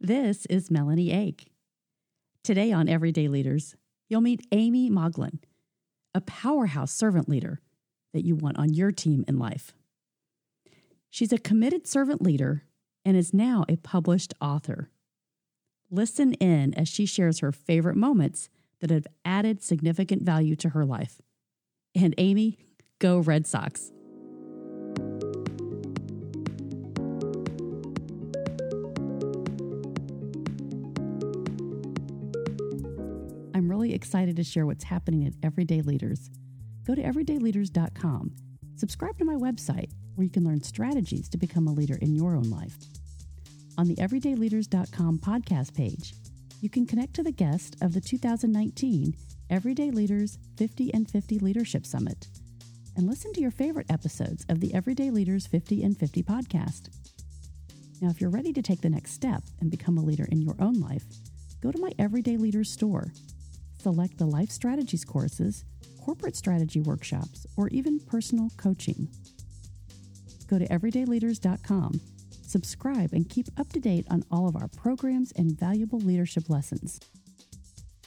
This is Melanie Ake. Today on Everyday Leaders, you'll meet Amy Moglin, a powerhouse servant leader that you want on your team in life. She's a committed servant leader and is now a published author. Listen in as she shares her favorite moments that have added significant value to her life. And Amy, go Red Sox. Excited to share what's happening at Everyday Leaders. Go to everydayleaders.com. Subscribe to my website where you can learn strategies to become a leader in your own life. On the everydayleaders.com podcast page, you can connect to the guest of the 2019 Everyday Leaders 50 and 50 Leadership Summit and listen to your favorite episodes of the Everyday Leaders 50 and 50 podcast. Now, if you're ready to take the next step and become a leader in your own life, go to my Everyday Leaders store select the Life Strategies courses, corporate strategy workshops, or even personal coaching. Go to everydayleaders.com, subscribe, and keep up to date on all of our programs and valuable leadership lessons.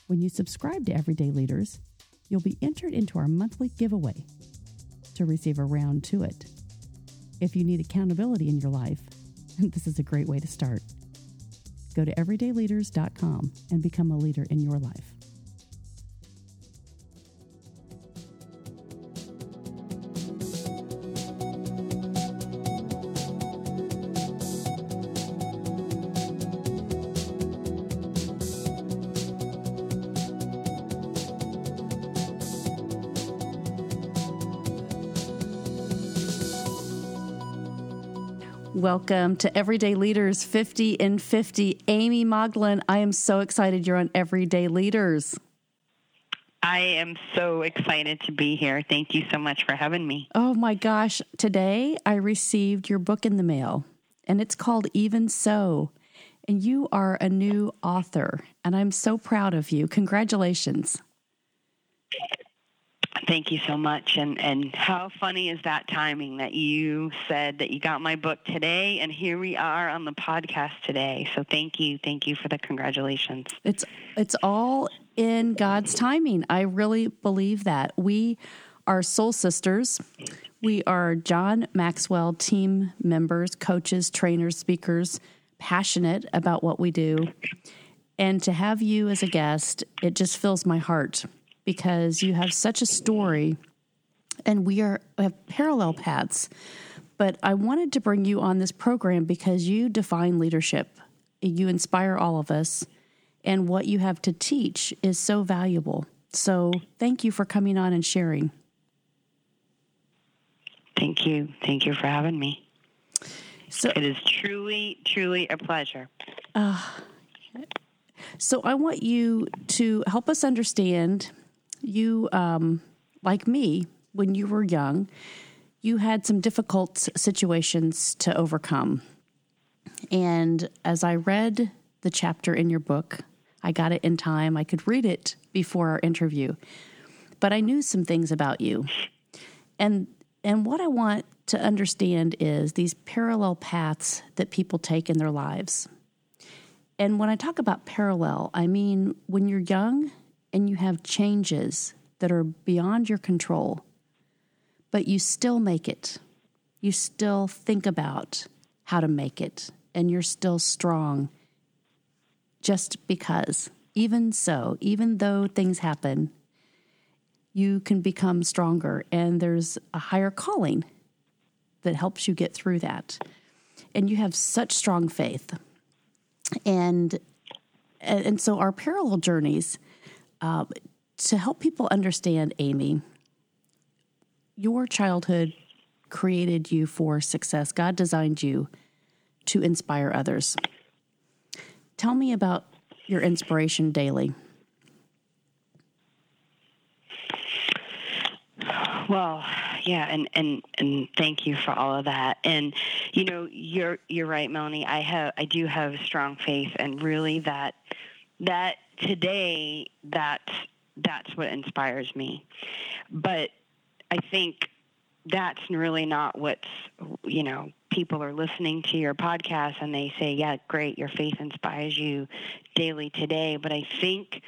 When you subscribe to Everyday Leaders, you'll be entered into our monthly giveaway to receive a round to it. If you need accountability in your life, this is a great way to start. Go to everydayleaders.com and become a leader in your life. Welcome to Everyday Leaders 50 and 50. Amy Moglin, I am so excited you're on Everyday Leaders. I am so excited to be here. Thank you so much for having me. Oh my gosh. Today I received your book in the mail, and it's called Even So. And you are a new author, and I'm so proud of you. Congratulations. Thank you so much. And and how funny is that timing that you said that you got my book today and here we are on the podcast today. So thank you. Thank you for the congratulations. It's it's all in God's timing. I really believe that. We are soul sisters. We are John Maxwell team members, coaches, trainers, speakers, passionate about what we do. And to have you as a guest, it just fills my heart because you have such a story and we are have parallel paths. But I wanted to bring you on this program because you define leadership. You inspire all of us, and what you have to teach is so valuable. So, thank you for coming on and sharing. Thank you. Thank you for having me. So it is truly, truly a pleasure. Uh, so I want you to help us understand you, um, like me, when you were young, you had some difficult situations to overcome. And as I read the chapter in your book, I got it in time. I could read it before our interview, but I knew some things about you. And and what I want to understand is these parallel paths that people take in their lives. And when I talk about parallel, I mean when you're young, and you have changes that are beyond your control, but you still make it. You still think about how to make it, and you're still strong just because. Even so, even though things happen, you can become stronger, and there's a higher calling that helps you get through that. And you have such strong faith. And and so our parallel journeys uh, to help people understand, Amy, your childhood created you for success. God designed you to inspire others. Tell me about your inspiration daily. Well, yeah, and, and and thank you for all of that. And you know, you're you're right, Melanie. I have I do have strong faith, and really that that today that's that's what inspires me. But I think that's really not what's you know people are listening to your podcast and they say yeah great your faith inspires you daily today but i think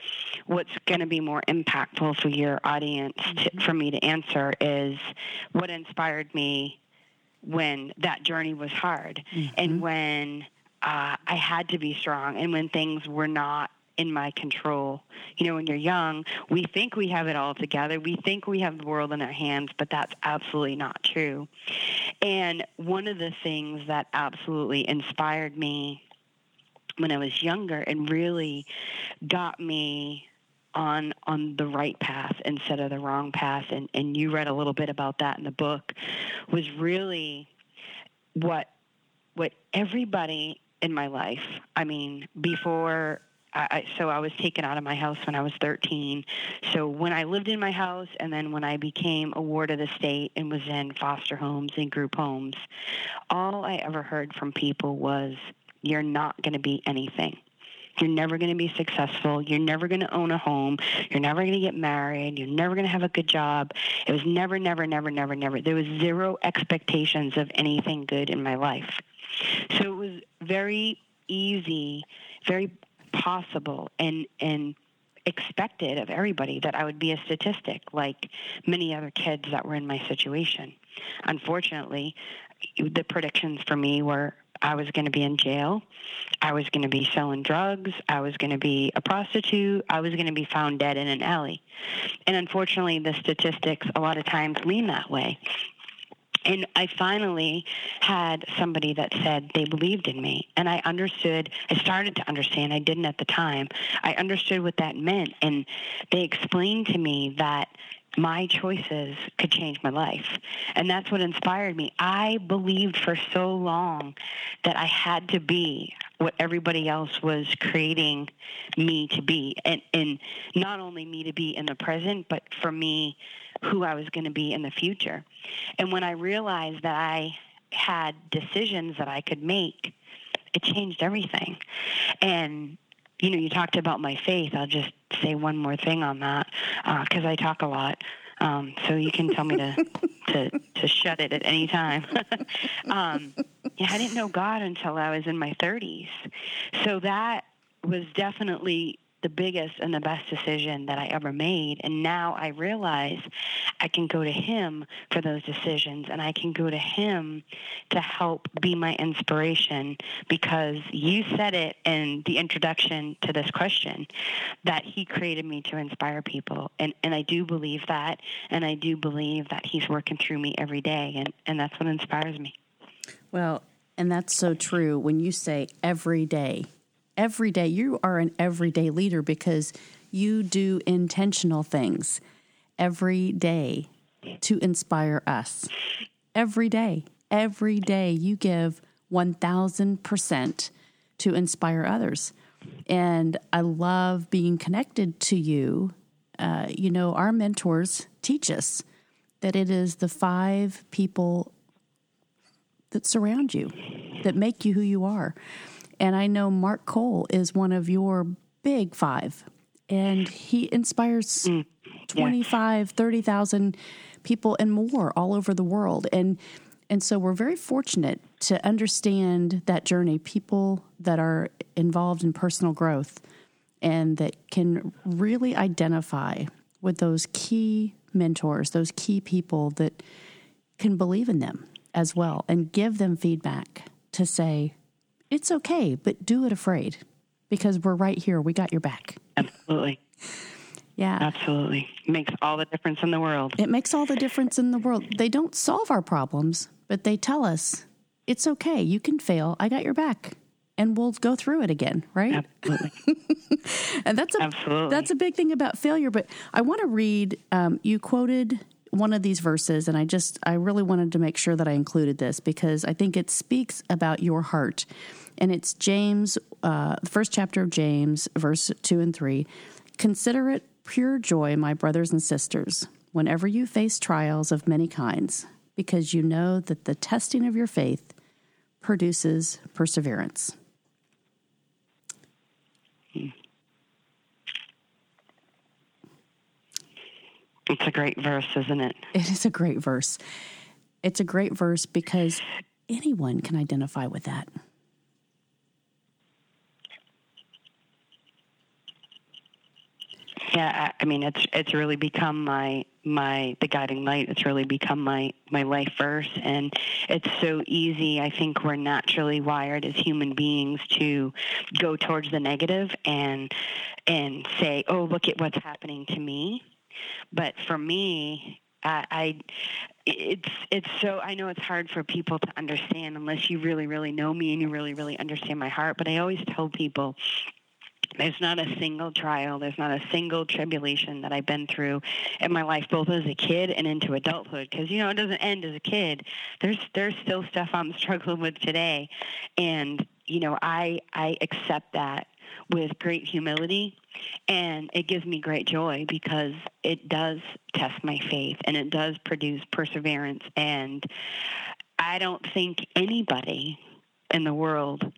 what's going to be more impactful for your audience to, for me to answer is what inspired me when that journey was hard mm-hmm. and when uh, i had to be strong and when things were not in my control. You know, when you're young, we think we have it all together. We think we have the world in our hands, but that's absolutely not true. And one of the things that absolutely inspired me when I was younger and really got me on on the right path instead of the wrong path and and you read a little bit about that in the book was really what what everybody in my life I mean before I, so I was taken out of my house when I was 13. So when I lived in my house, and then when I became a ward of the state and was in foster homes and group homes, all I ever heard from people was, "You're not going to be anything." You're never going to be successful. You're never going to own a home. You're never going to get married. You're never going to have a good job. It was never, never, never, never, never. There was zero expectations of anything good in my life. So it was very easy, very possible and and expected of everybody that I would be a statistic like many other kids that were in my situation. Unfortunately, the predictions for me were I was going to be in jail. I was going to be selling drugs. I was going to be a prostitute. I was going to be found dead in an alley. And unfortunately, the statistics a lot of times lean that way. And I finally had somebody that said they believed in me. And I understood, I started to understand, I didn't at the time. I understood what that meant. And they explained to me that my choices could change my life. And that's what inspired me. I believed for so long that I had to be what everybody else was creating me to be. And, and not only me to be in the present, but for me who I was going to be in the future. And when I realized that I had decisions that I could make, it changed everything. And you know, you talked about my faith. I'll just say one more thing on that because uh, I talk a lot. Um, so you can tell me to to, to shut it at any time. um, yeah, I didn't know God until I was in my 30s, so that was definitely the biggest and the best decision that I ever made. And now I realize I can go to Him for those decisions and I can go to Him to help be my inspiration because you said it in the introduction to this question that He created me to inspire people. And, and I do believe that. And I do believe that He's working through me every day. And, and that's what inspires me. Well, and that's so true when you say every day every day. You are an everyday leader because you do intentional things every day to inspire us. Every day, every day, you give 1000% to inspire others. And I love being connected to you. Uh, you know, our mentors teach us that it is the five people that surround you that make you who you are. And I know Mark Cole is one of your big five, and he inspires mm, 25, 30,000 people and more all over the world. And and so we're very fortunate to understand that journey, people that are involved in personal growth and that can really identify with those key mentors, those key people that can believe in them as well and give them feedback to say, it's okay, but do it afraid because we're right here. We got your back. Absolutely. Yeah. Absolutely. It makes all the difference in the world. It makes all the difference in the world. They don't solve our problems, but they tell us it's okay. You can fail. I got your back. And we'll go through it again, right? Absolutely. and that's a Absolutely. that's a big thing about failure. But I want to read. Um, you quoted one of these verses, and I just I really wanted to make sure that I included this because I think it speaks about your heart and it's James, uh, the first chapter of James, verse 2 and 3. Consider it pure joy, my brothers and sisters, whenever you face trials of many kinds, because you know that the testing of your faith produces perseverance. It's a great verse, isn't it? It is a great verse. It's a great verse because anyone can identify with that. Yeah, I mean it's it's really become my my the guiding light. It's really become my my life verse, and it's so easy. I think we're naturally wired as human beings to go towards the negative and and say, "Oh, look at what's happening to me." But for me, I, I it's it's so I know it's hard for people to understand unless you really really know me and you really really understand my heart. But I always tell people there's not a single trial, there's not a single tribulation that I've been through in my life, both as a kid and into adulthood. Because you know it doesn't end as a kid. There's there's still stuff I'm struggling with today, and you know I I accept that with great humility and it gives me great joy because it does test my faith and it does produce perseverance and I don't think anybody in the world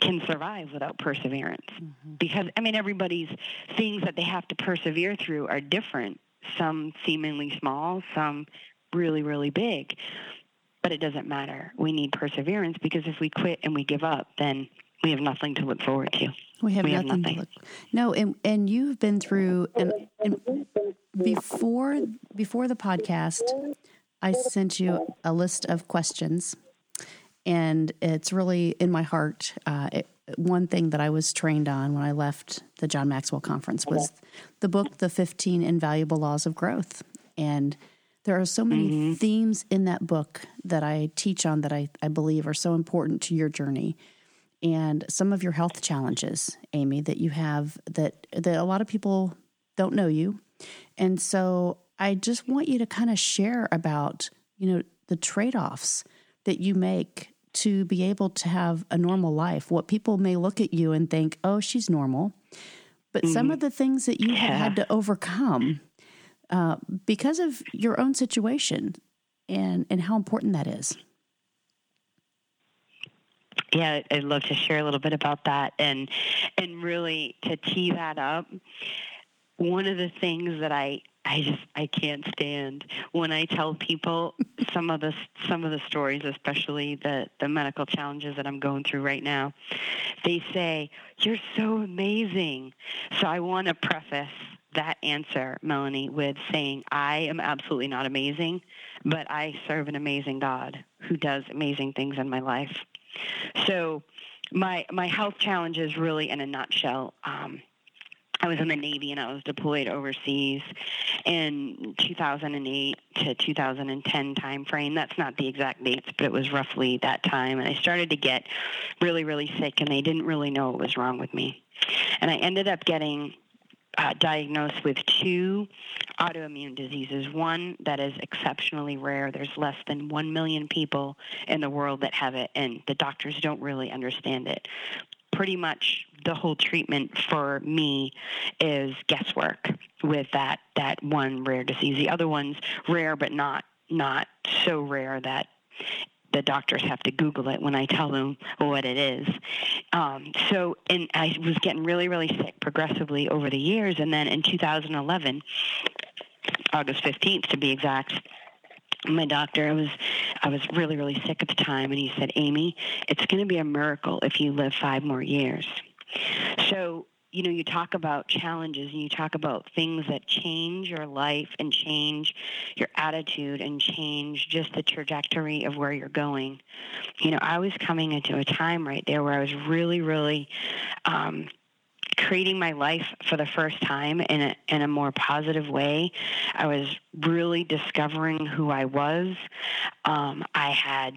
can survive without perseverance. Mm-hmm. Because, I mean, everybody's things that they have to persevere through are different. Some seemingly small, some really, really big. But it doesn't matter. We need perseverance because if we quit and we give up, then we have nothing to look forward to. We have, we nothing, have nothing, to look. No, and and you've been through and, and before before the podcast, I sent you a list of questions and it's really in my heart. Uh, it, one thing that I was trained on when I left the John Maxwell conference was the book, The 15 Invaluable Laws of Growth. And there are so many mm-hmm. themes in that book that I teach on that I, I believe are so important to your journey. And some of your health challenges, Amy, that you have that, that a lot of people don't know you. And so I just want you to kind of share about, you know, the trade offs that you make to be able to have a normal life. What people may look at you and think, oh, she's normal. But mm-hmm. some of the things that you yeah. have had to overcome uh, because of your own situation and, and how important that is. Yeah, I'd love to share a little bit about that and and really to tee that up. One of the things that I I just I can't stand when I tell people some of the some of the stories, especially the the medical challenges that I'm going through right now. They say you're so amazing. So I want to preface that answer, Melanie, with saying I am absolutely not amazing, but I serve an amazing God who does amazing things in my life. So my my health challenges, really, in a nutshell. Um, I was in the Navy and I was deployed overseas in 2008 to 2010 timeframe. That's not the exact dates, but it was roughly that time. And I started to get really, really sick, and they didn't really know what was wrong with me. And I ended up getting uh, diagnosed with two autoimmune diseases. One that is exceptionally rare. There's less than 1 million people in the world that have it, and the doctors don't really understand it pretty much the whole treatment for me is guesswork with that that one rare disease. The other one's rare, but not not so rare that the doctors have to Google it when I tell them what it is. Um, so, and I was getting really, really sick progressively over the years, and then in 2011, August 15th to be exact, my doctor I was I was really really sick at the time and he said Amy it's going to be a miracle if you live 5 more years. So you know you talk about challenges and you talk about things that change your life and change your attitude and change just the trajectory of where you're going. You know, I was coming into a time right there where I was really really um creating my life for the first time in a, in a more positive way. I was really discovering who I was. Um, I had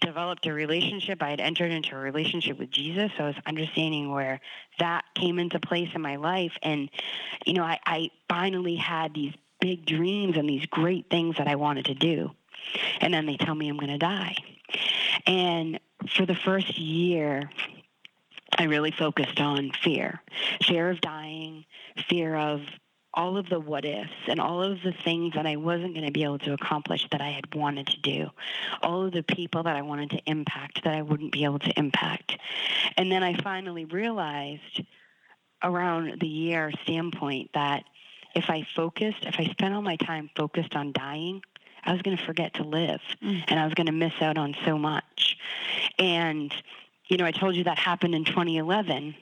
developed a relationship. I had entered into a relationship with Jesus. So I was understanding where that came into place in my life. And, you know, I, I finally had these big dreams and these great things that I wanted to do. And then they tell me I'm going to die. And for the first year, I really focused on fear fear of dying, fear of all of the what ifs and all of the things that I wasn't going to be able to accomplish that I had wanted to do, all of the people that I wanted to impact that I wouldn't be able to impact. And then I finally realized around the year standpoint that if I focused, if I spent all my time focused on dying I was going to forget to live mm. and I was going to miss out on so much. And, you know, I told you that happened in 2011.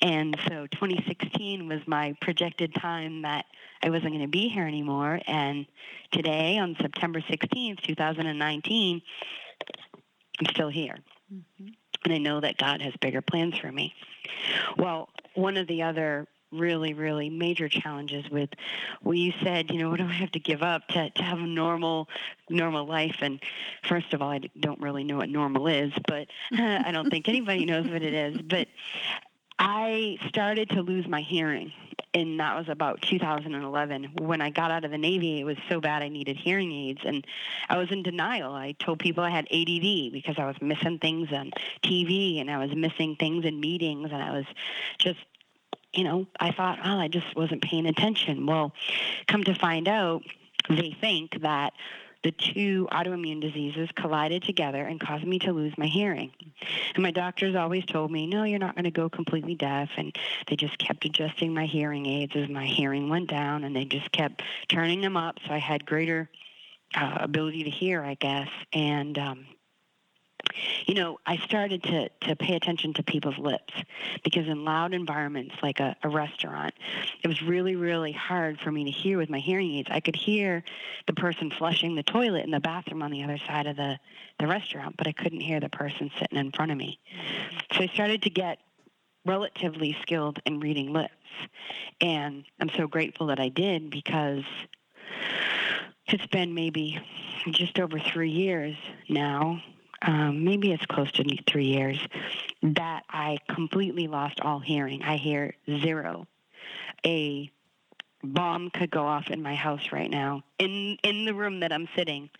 And so 2016 was my projected time that I wasn't going to be here anymore. And today, on September 16th, 2019, I'm still here. Mm-hmm. And I know that God has bigger plans for me. Well, one of the other really, really major challenges with what you said, you know, what do I have to give up to, to have a normal, normal life? And first of all, I don't really know what normal is, but I don't think anybody knows what it is. But I started to lose my hearing, and that was about 2011. When I got out of the Navy, it was so bad I needed hearing aids, and I was in denial. I told people I had ADD because I was missing things on TV, and I was missing things in meetings, and I was just you know, I thought, oh, I just wasn't paying attention. Well, come to find out, they think that the two autoimmune diseases collided together and caused me to lose my hearing. And my doctors always told me, no, you're not going to go completely deaf. And they just kept adjusting my hearing aids as my hearing went down, and they just kept turning them up so I had greater uh, ability to hear, I guess. And um, you know, I started to, to pay attention to people's lips because in loud environments like a, a restaurant, it was really, really hard for me to hear with my hearing aids. I could hear the person flushing the toilet in the bathroom on the other side of the, the restaurant, but I couldn't hear the person sitting in front of me. So I started to get relatively skilled in reading lips. And I'm so grateful that I did because it's been maybe just over three years now um, maybe it's close to three years, that I completely lost all hearing. I hear zero. A bomb could go off in my house right now, in in the room that I'm sitting,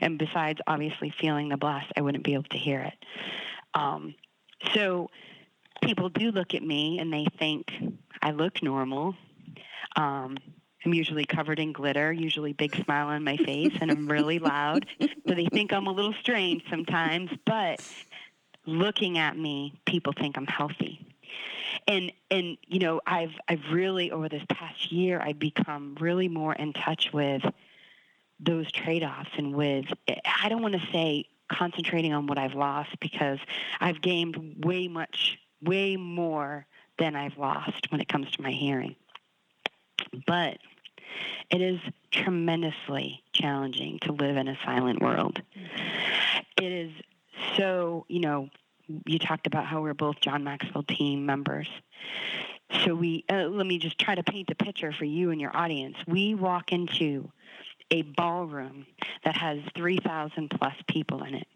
and besides obviously feeling the blast, I wouldn't be able to hear it. Um, so people do look at me and they think I look normal. Um, I'm usually covered in glitter, usually big smile on my face, and I'm really loud. So they think I'm a little strange sometimes, but looking at me, people think I'm healthy. And and you know, I've I've really over this past year I've become really more in touch with those trade-offs and with I don't want to say concentrating on what I've lost because I've gained way much way more than I've lost when it comes to my hearing. But it is tremendously challenging to live in a silent world. It is so, you know, you talked about how we're both John Maxwell team members. So we uh, let me just try to paint the picture for you and your audience. We walk into a ballroom that has 3,000 plus people in it.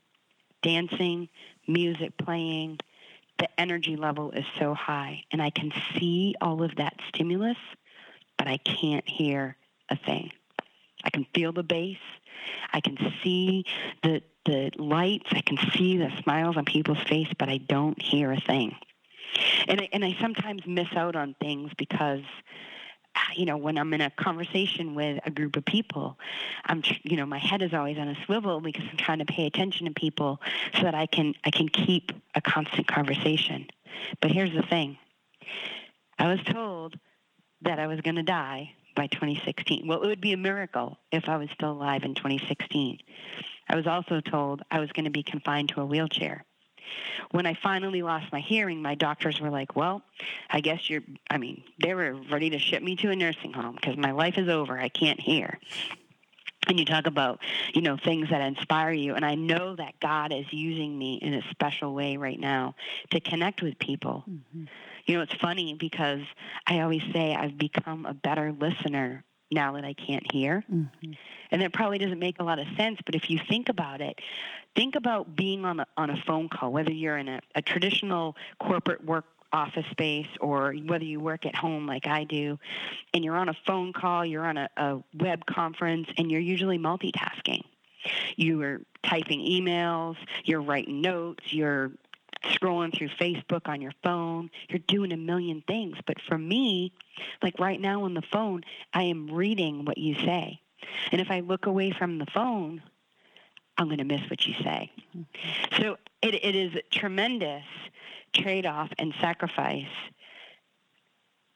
Dancing, music playing, the energy level is so high and I can see all of that stimulus but I can't hear a thing. I can feel the bass. I can see the the lights. I can see the smiles on people's face, but I don't hear a thing. And I, and I sometimes miss out on things because uh, you know when I'm in a conversation with a group of people, I'm you know my head is always on a swivel because I'm trying to pay attention to people so that I can I can keep a constant conversation. But here's the thing. I was told that I was going to die by 2016. Well, it would be a miracle if I was still alive in 2016. I was also told I was going to be confined to a wheelchair. When I finally lost my hearing, my doctors were like, well, I guess you're, I mean, they were ready to ship me to a nursing home because my life is over. I can't hear. And you talk about, you know, things that inspire you. And I know that God is using me in a special way right now to connect with people. Mm-hmm you know, it's funny because I always say I've become a better listener now that I can't hear. Mm-hmm. And that probably doesn't make a lot of sense, but if you think about it, think about being on a, on a phone call, whether you're in a, a traditional corporate work office space or whether you work at home like I do, and you're on a phone call, you're on a, a web conference, and you're usually multitasking. You are typing emails, you're writing notes, you're scrolling through Facebook on your phone. You're doing a million things. But for me, like right now on the phone, I am reading what you say. And if I look away from the phone, I'm going to miss what you say. Mm-hmm. So it, it is a tremendous trade off and sacrifice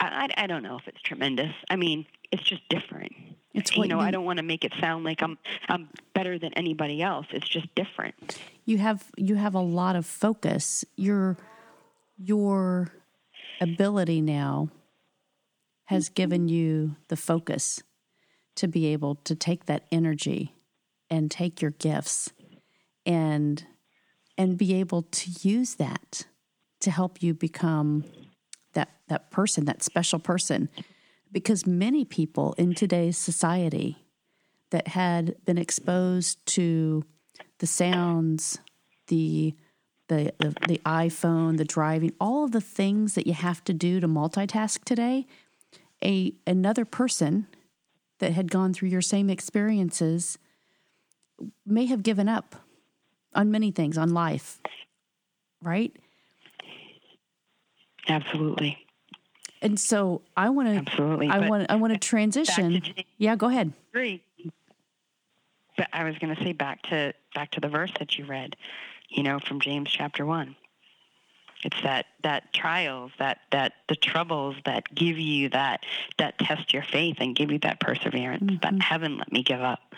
I, I don't know if it's tremendous. I mean, it's just different. It's you know, you- I don't want to make it sound like I'm I'm better than anybody else. It's just different. you have you have a lot of focus your your ability now has mm-hmm. given you the focus to be able to take that energy and take your gifts and and be able to use that to help you become that that person that special person because many people in today's society that had been exposed to the sounds, the the, the the iPhone, the driving, all of the things that you have to do to multitask today, a another person that had gone through your same experiences may have given up on many things on life. Right? Absolutely. And so I want to Absolutely. I want I want to transition. Yeah, go ahead. agree. But I was going to say back to back to the verse that you read, you know, from James chapter one. It's that that trials, that that the troubles that give you that that test your faith and give you that perseverance. That haven't mm-hmm. let me give up.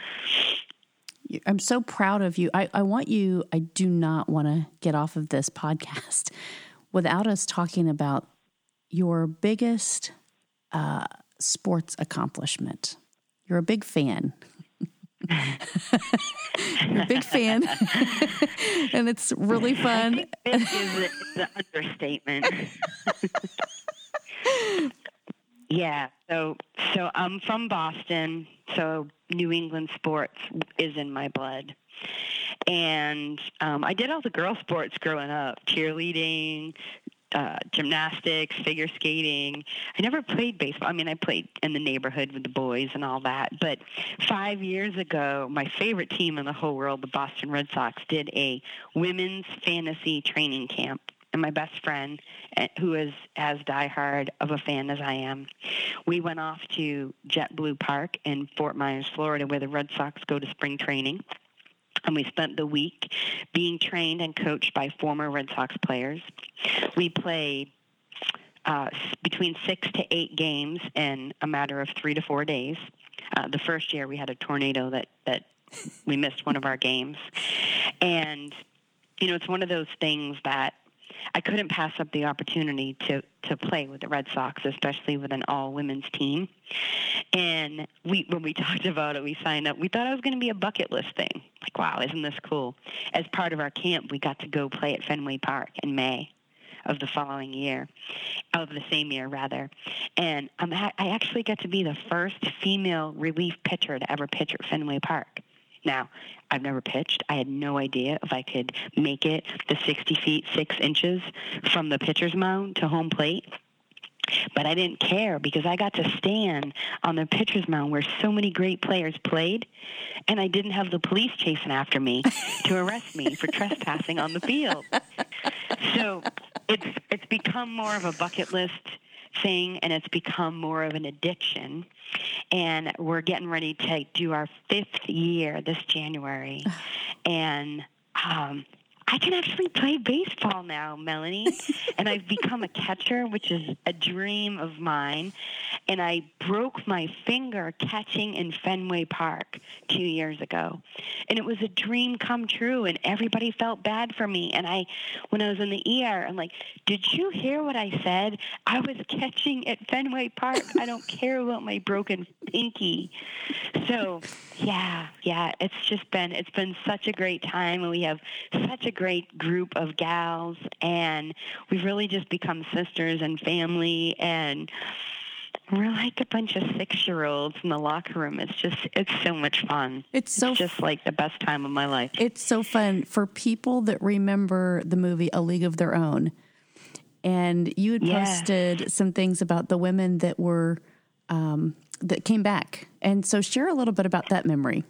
I'm so proud of you. I, I want you, I do not want to get off of this podcast without us talking about your biggest uh, sports accomplishment. You're a big fan. You're a big fan. and it's really fun. Is an understatement. yeah. So so I'm from Boston. So New England sports is in my blood. And um, I did all the girl sports growing up: cheerleading, uh, gymnastics, figure skating. I never played baseball. I mean, I played in the neighborhood with the boys and all that. But five years ago, my favorite team in the whole world, the Boston Red Sox, did a women's fantasy training camp. And my best friend, eh, who is as diehard of a fan as I am, we went off to JetBlue Park in Fort Myers, Florida, where the Red Sox go to spring training and we spent the week being trained and coached by former Red Sox players. We played uh, between six to eight games in a matter of three to four days. Uh, the first year we had a tornado that that we missed one of our games, and you know it's one of those things that I couldn't pass up the opportunity to to play with the Red Sox, especially with an all women's team. And we when we talked about it, we signed up. We thought it was going to be a bucket list thing. Like, wow, isn't this cool? As part of our camp, we got to go play at Fenway Park in May of the following year, of the same year rather. And I actually got to be the first female relief pitcher to ever pitch at Fenway Park. Now, I've never pitched. I had no idea if I could make it the 60 feet 6 inches from the pitcher's mound to home plate. But I didn't care because I got to stand on the pitcher's mound where so many great players played, and I didn't have the police chasing after me to arrest me for trespassing on the field. So it's it's become more of a bucket list thing, and it's become more of an addiction. And we're getting ready to do our fifth year this January, and um, I can actually play baseball now, Melanie. and I've become a catcher, which is a dream of mine. And I broke my finger catching in Fenway Park two years ago. And it was a dream come true, and everybody felt bad for me. And I, when I was in the ER, I'm like, Did you hear what I said? I was catching at Fenway Park. I don't care about my broken pinky. So, yeah, yeah, it's just been it's been such a great time, and we have such a great group of gals, and we've really just become sisters and family, and we're like a bunch of six year olds in the locker room. It's just it's so much fun. It's so it's just like the best time of my life. It's so fun for people that remember the movie A League of Their Own. And you had Yeah. posted some things about the women that were um, that came back. And so share a little bit about that memory.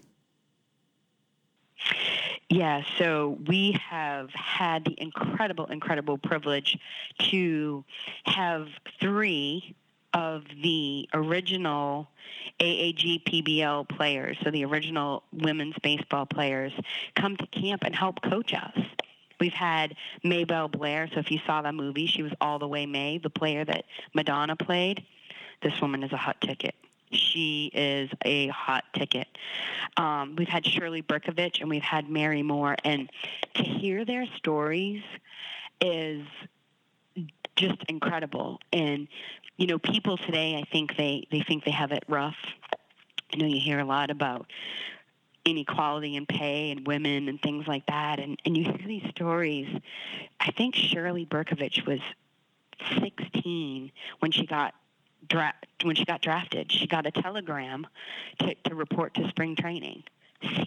Yeah, so we have had the incredible, incredible privilege to have three of the original AAGPBL players, so the original women's baseball players, come to camp and help coach us, We've had Maybelle Blair. So if you saw that movie, she was all the way Mae, the player that Madonna played. This woman is a hot ticket. She is a hot ticket. Um, we've had Shirley Burkovich and we've had Mary Moore, and to hear their stories is just incredible. And you know, people today, I think they they think they have it rough. I know you hear a lot about inequality in pay and women and things like that, and and you hear these stories. I think Shirley Burkovich was 16 when she got dra- when she got drafted. She got a telegram to, to report to spring training.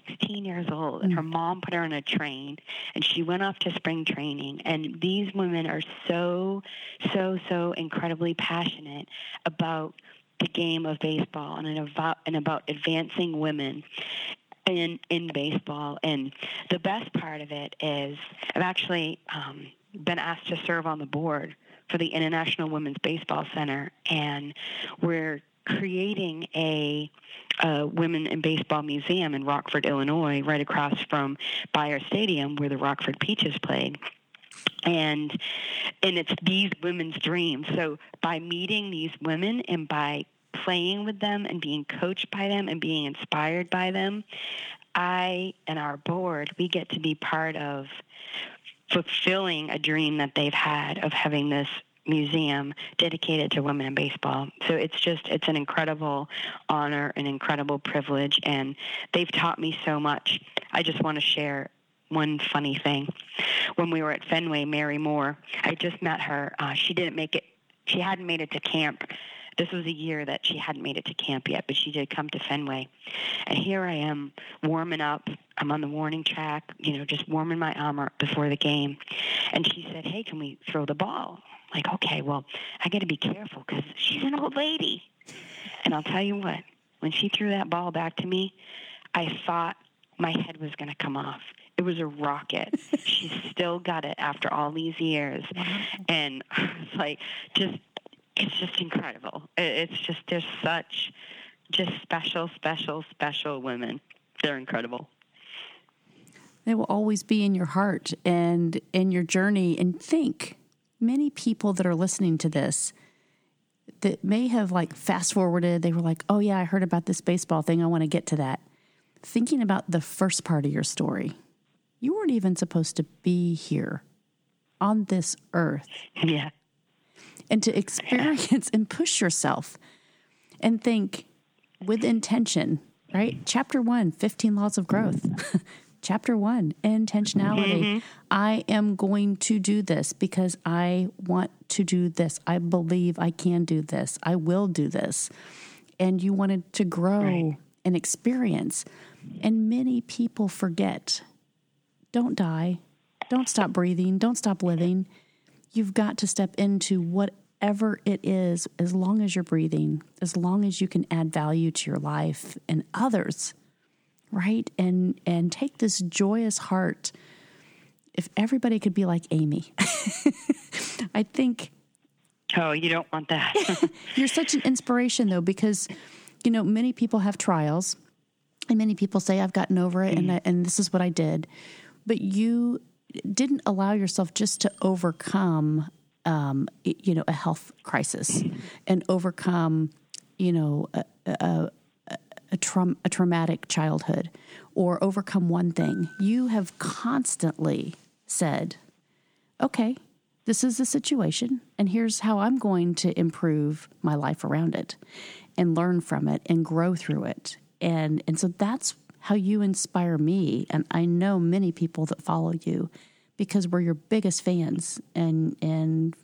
16 years old and her mm. mom put her on a train and she went off to spring training and these women are so so so incredibly passionate about the game of baseball and about and about advancing women in in baseball and the best part of it is I've actually um, been asked to serve on the board for the International Women's Baseball Center and we're creating a, a women in baseball museum in Rockford, Illinois, right across from Beyer Stadium where the Rockford Peaches played. And and it's these women's dreams. So by meeting these women and by playing with them and being coached by them and being inspired by them i and our board we get to be part of fulfilling a dream that they've had of having this museum dedicated to women in baseball. So it's just it's an incredible honor, an incredible privilege, and they've taught me so much. I just want to share one funny thing. When we were at Fenway, Mary Moore, I just met her. Uh, she didn't make it. She hadn't made it to camp. This was a year that she hadn't made it to camp yet, but she did come to Fenway. And here I am warming up. I'm on the warning track, you know, just warming my arm up before the game. And she said, Hey, can we throw the ball? like, okay, well, I got to be careful because she's an old lady. And I'll tell you what, when she threw that ball back to me, I thought my head was going to come off. It was a rocket. She's still got it after all these years. And it's like, just, it's just incredible. It's just, there's such just special, special, special women. They're incredible. They will always be in your heart and in your journey. And think, many people that are listening to this that may have like fast forwarded, they were like, oh, yeah, I heard about this baseball thing. I want to get to that. Thinking about the first part of your story, you weren't even supposed to be here on this earth. Yeah. And to experience and push yourself and think with intention, right? Chapter one 15 laws of growth. chapter one intentionality. Mm-hmm. I am going to do this because I want to do this. I believe I can do this. I will do this. And you wanted to grow right. and experience. And many people forget don't die, don't stop breathing, don't stop living. You've got to step into whatever it is as long as you're breathing, as long as you can add value to your life and others right? And and take this joyous heart. If everybody could be like Amy, I think. Oh, you don't want that. you're such an inspiration, though, because you know many people have trials, and many people say, "I've gotten over it," mm and I, and this is what I did. But you didn't allow yourself just to overcome, um, you know, a health crisis and overcome, you know, a, a, a, tra- a traumatic childhood or overcome one thing. You have constantly said, okay, this is the situation, and here's how I'm going to improve my life around it and learn from it and grow through it. And, and so that's how you inspire me. And I know many people that follow you because we're your biggest fans and, and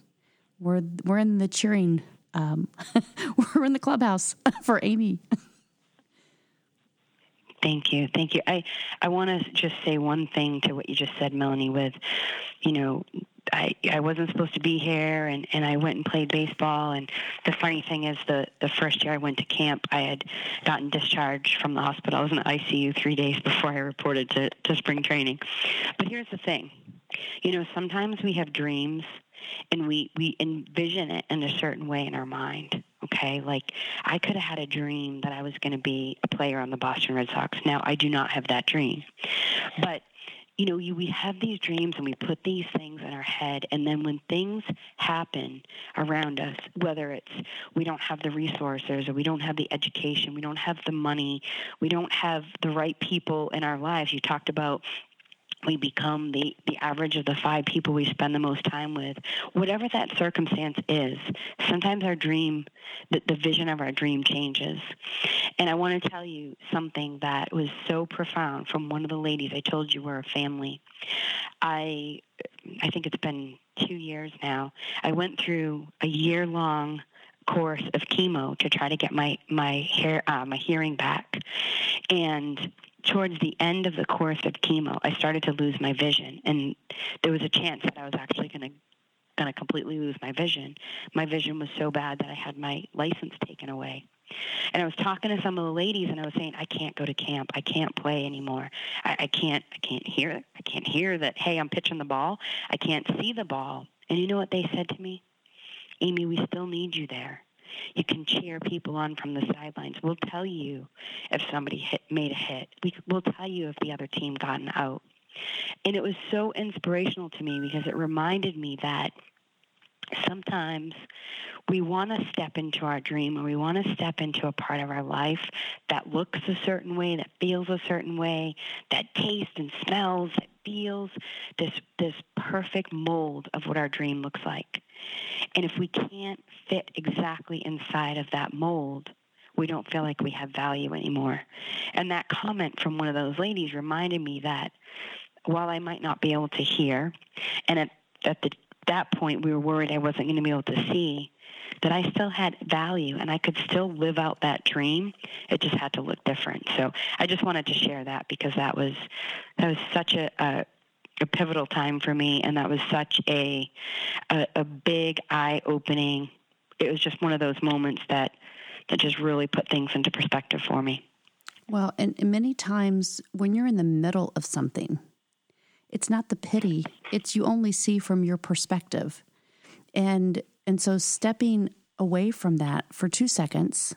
we're, we're in the cheering, um, we're in the clubhouse for Amy. Thank you. Thank you. I, I want to just say one thing to what you just said, Melanie, with, you know, I, I wasn't supposed to be here and, and I went and played baseball and the funny thing is the, the first year I went to camp I had gotten discharged from the hospital. I was in the ICU three days before I reported to, to spring training. But here's the thing. You know, sometimes we have dreams and we, we envision it in a certain way in our mind. Okay, like I could have had a dream that I was going to be a player on the Boston Red Sox. Now I do not have that dream, but you know, you, we have these dreams and we put these things in our head, and then when things happen around us, whether it's we don't have the resources or we don't have the education, we don't have the money, we don't have the right people in our lives. You talked about we become the, the average of the five people we spend the most time with. Whatever that circumstance is, sometimes our dream, the, the vision of our dream changes. And I want to tell you something that was so profound from one of the ladies I told you were a family. I, I think it's been two years now. I went through a year long course of chemo to try to get my my hair uh, my hearing back and towards the end of the course of chemo, I started to lose my vision, and there was a chance that I was actually going to going to completely lose my vision. My vision was so bad that I had my license taken away. And I was talking to some of the ladies, and I was saying, I can't go to camp. I can't play anymore. I, I can't. I can't hear. I can't hear that. Hey, I'm pitching the ball. I can't see the ball. And you know what they said to me? Amy, we still need you there. You can cheer people on from the sidelines. We'll tell you if somebody hit, made a hit. We, we'll tell you if the other team gotten out. And it was so inspirational to me because it reminded me that sometimes we want to step into our dream or we want to step into a part of our life that looks a certain way, that feels a certain way, that tastes and smells, that feels this this perfect mold of what our dream looks like. And if we can't fit exactly inside of that mold, we don't feel like we have value anymore. And that comment from one of those ladies reminded me that while I might not be able to hear, and at, at the, that point we were worried I wasn't going to be able to see, that I still had value and I could still live out that dream. It just had to look different. So I just wanted to share that because that was that was such a, a a pivotal time for me, and that was such a a, a big eye opening. It was just one of those moments that that just really put things into perspective for me. Well, and, and many times when you're in the middle of something, it's not the pity; it's you only see from your perspective, and and so stepping away from that for two seconds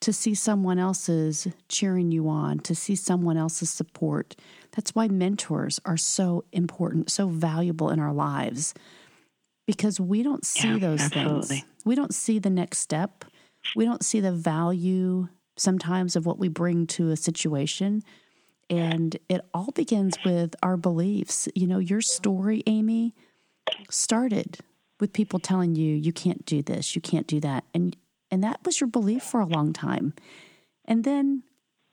to see someone else's cheering you on, to see someone else's support. That's why mentors are so important, so valuable in our lives because we don't see yeah, those absolutely. things. We don't see the next step. We don't see the value sometimes of what we bring to a situation. And it all begins with our beliefs. You know, your story, Amy, started with people telling you you can't do this, you can't do that. And and that was your belief for a long time. And then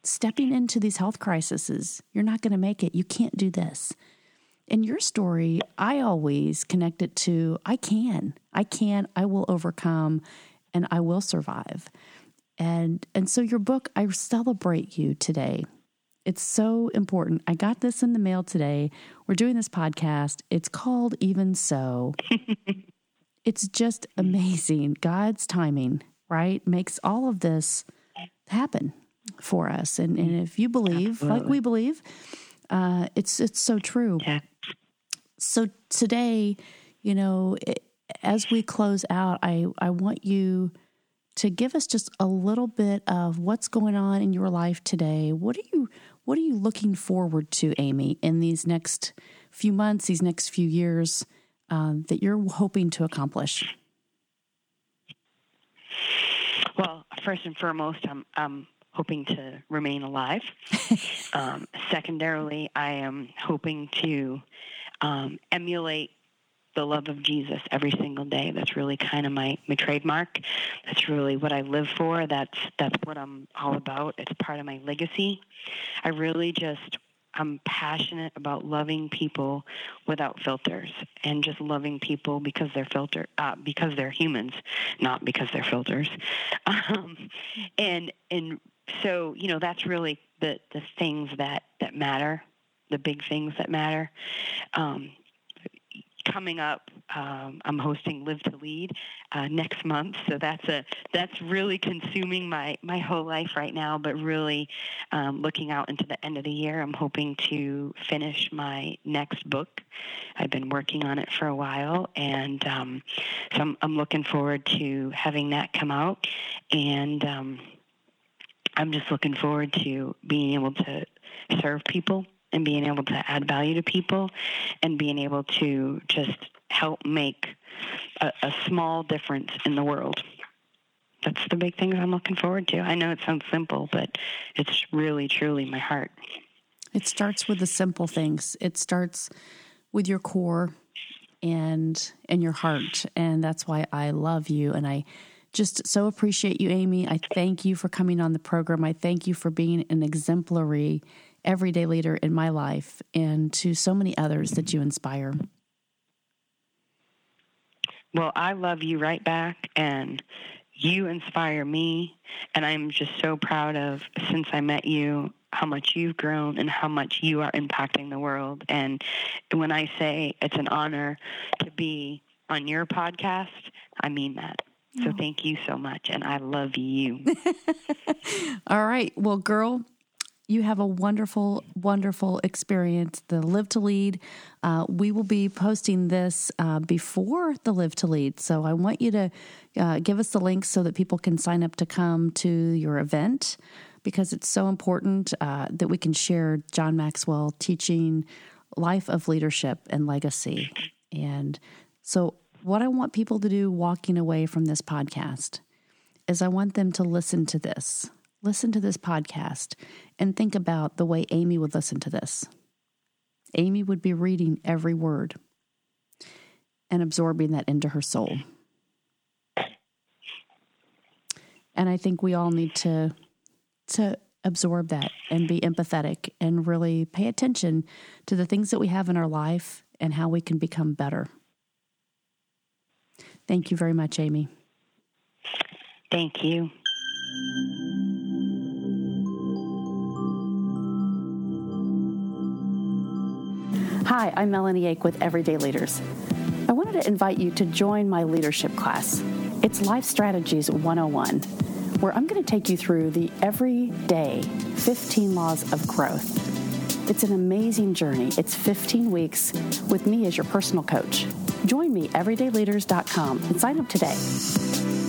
stepping into these health crises, you're not going to make it. You can't do this. In your story, I always connect it to I can. I can, I will overcome and I will survive. And and so your book, I celebrate you today. It's so important. I got this in the mail today. We're doing this podcast. It's called Even So. it's just amazing. God's timing right, makes all of this happen for us. And, and if you believe, Absolutely. like we believe, uh, it's it's so true. Yeah. So today, you know, it, as we close out, I I want you to give us just a little bit of what's going on in your life today. What are you what are you looking forward to, Amy, in these next few months, these next few years um, that you're hoping to accomplish? Well, first and foremost, I'm, I'm hoping to remain alive. um, secondarily, I am hoping to um, emulate the love of Jesus every single day. That's really kind of my, my trademark. That's really what I live for. That's that's what I'm all about. It's part of my legacy. I really just I'm passionate about loving people without filters and just loving people because they're filter uh, because they're humans, not because they're filters. Um, and and so you know that's really the the things that that matter, the big things that matter. Um, coming up, um, I'm hosting Live to Lead uh, next month, so that's a that's really consuming my my whole life right now. But really, um, looking out into the end of the year, I'm hoping to finish my next book. I've been working on it for a while, and um, so I'm, I'm, looking forward to having that come out. And um, I'm just looking forward to being able to serve people and being able to add value to people and being able to just help make a, a small difference in the world. That's the big things I'm looking forward to. I know it sounds simple, but it's really, truly my heart. It starts with the simple things. It starts with your core and and your heart, and that's why I love you and I just so appreciate you, Amy. I thank you for coming on the program. I thank you for being an exemplary everyday leader in my life and to so many others that you inspire. Well, I love you right back, and you inspire me. And I'm just so proud of, since I met you, how much you've grown and how much you are impacting the world. And when I say it's an honor to be on your podcast, I mean that. So oh. thank you so much. And I love you. All right. Well, girl, you have a wonderful, wonderful experience. The Live to Lead. Uh, we will be posting this uh, before the Live to Lead. So I want you to uh, give us the link so that people can sign up to come to your event because it's so important uh, that we can share John Maxwell teaching life of leadership and legacy. And so, what I want people to do walking away from this podcast is I want them to listen to this, listen to this podcast, and think about the way Amy would listen to this. Amy would be reading every word and absorbing that into her soul. And I think we all need to to absorb that and be empathetic and really pay attention to the things that we have in our life and how we can become better. Thank you very much, Amy. Thank you. Hi, I'm Melanie Ake with Everyday Leaders. I wanted to invite you to join my leadership class. It's Life Strategies 101 where I'm going to take you through the everyday 15 laws of growth. It's an amazing journey. It's 15 weeks with me as your personal coach. Join me, everydayleaders.com, and sign up today.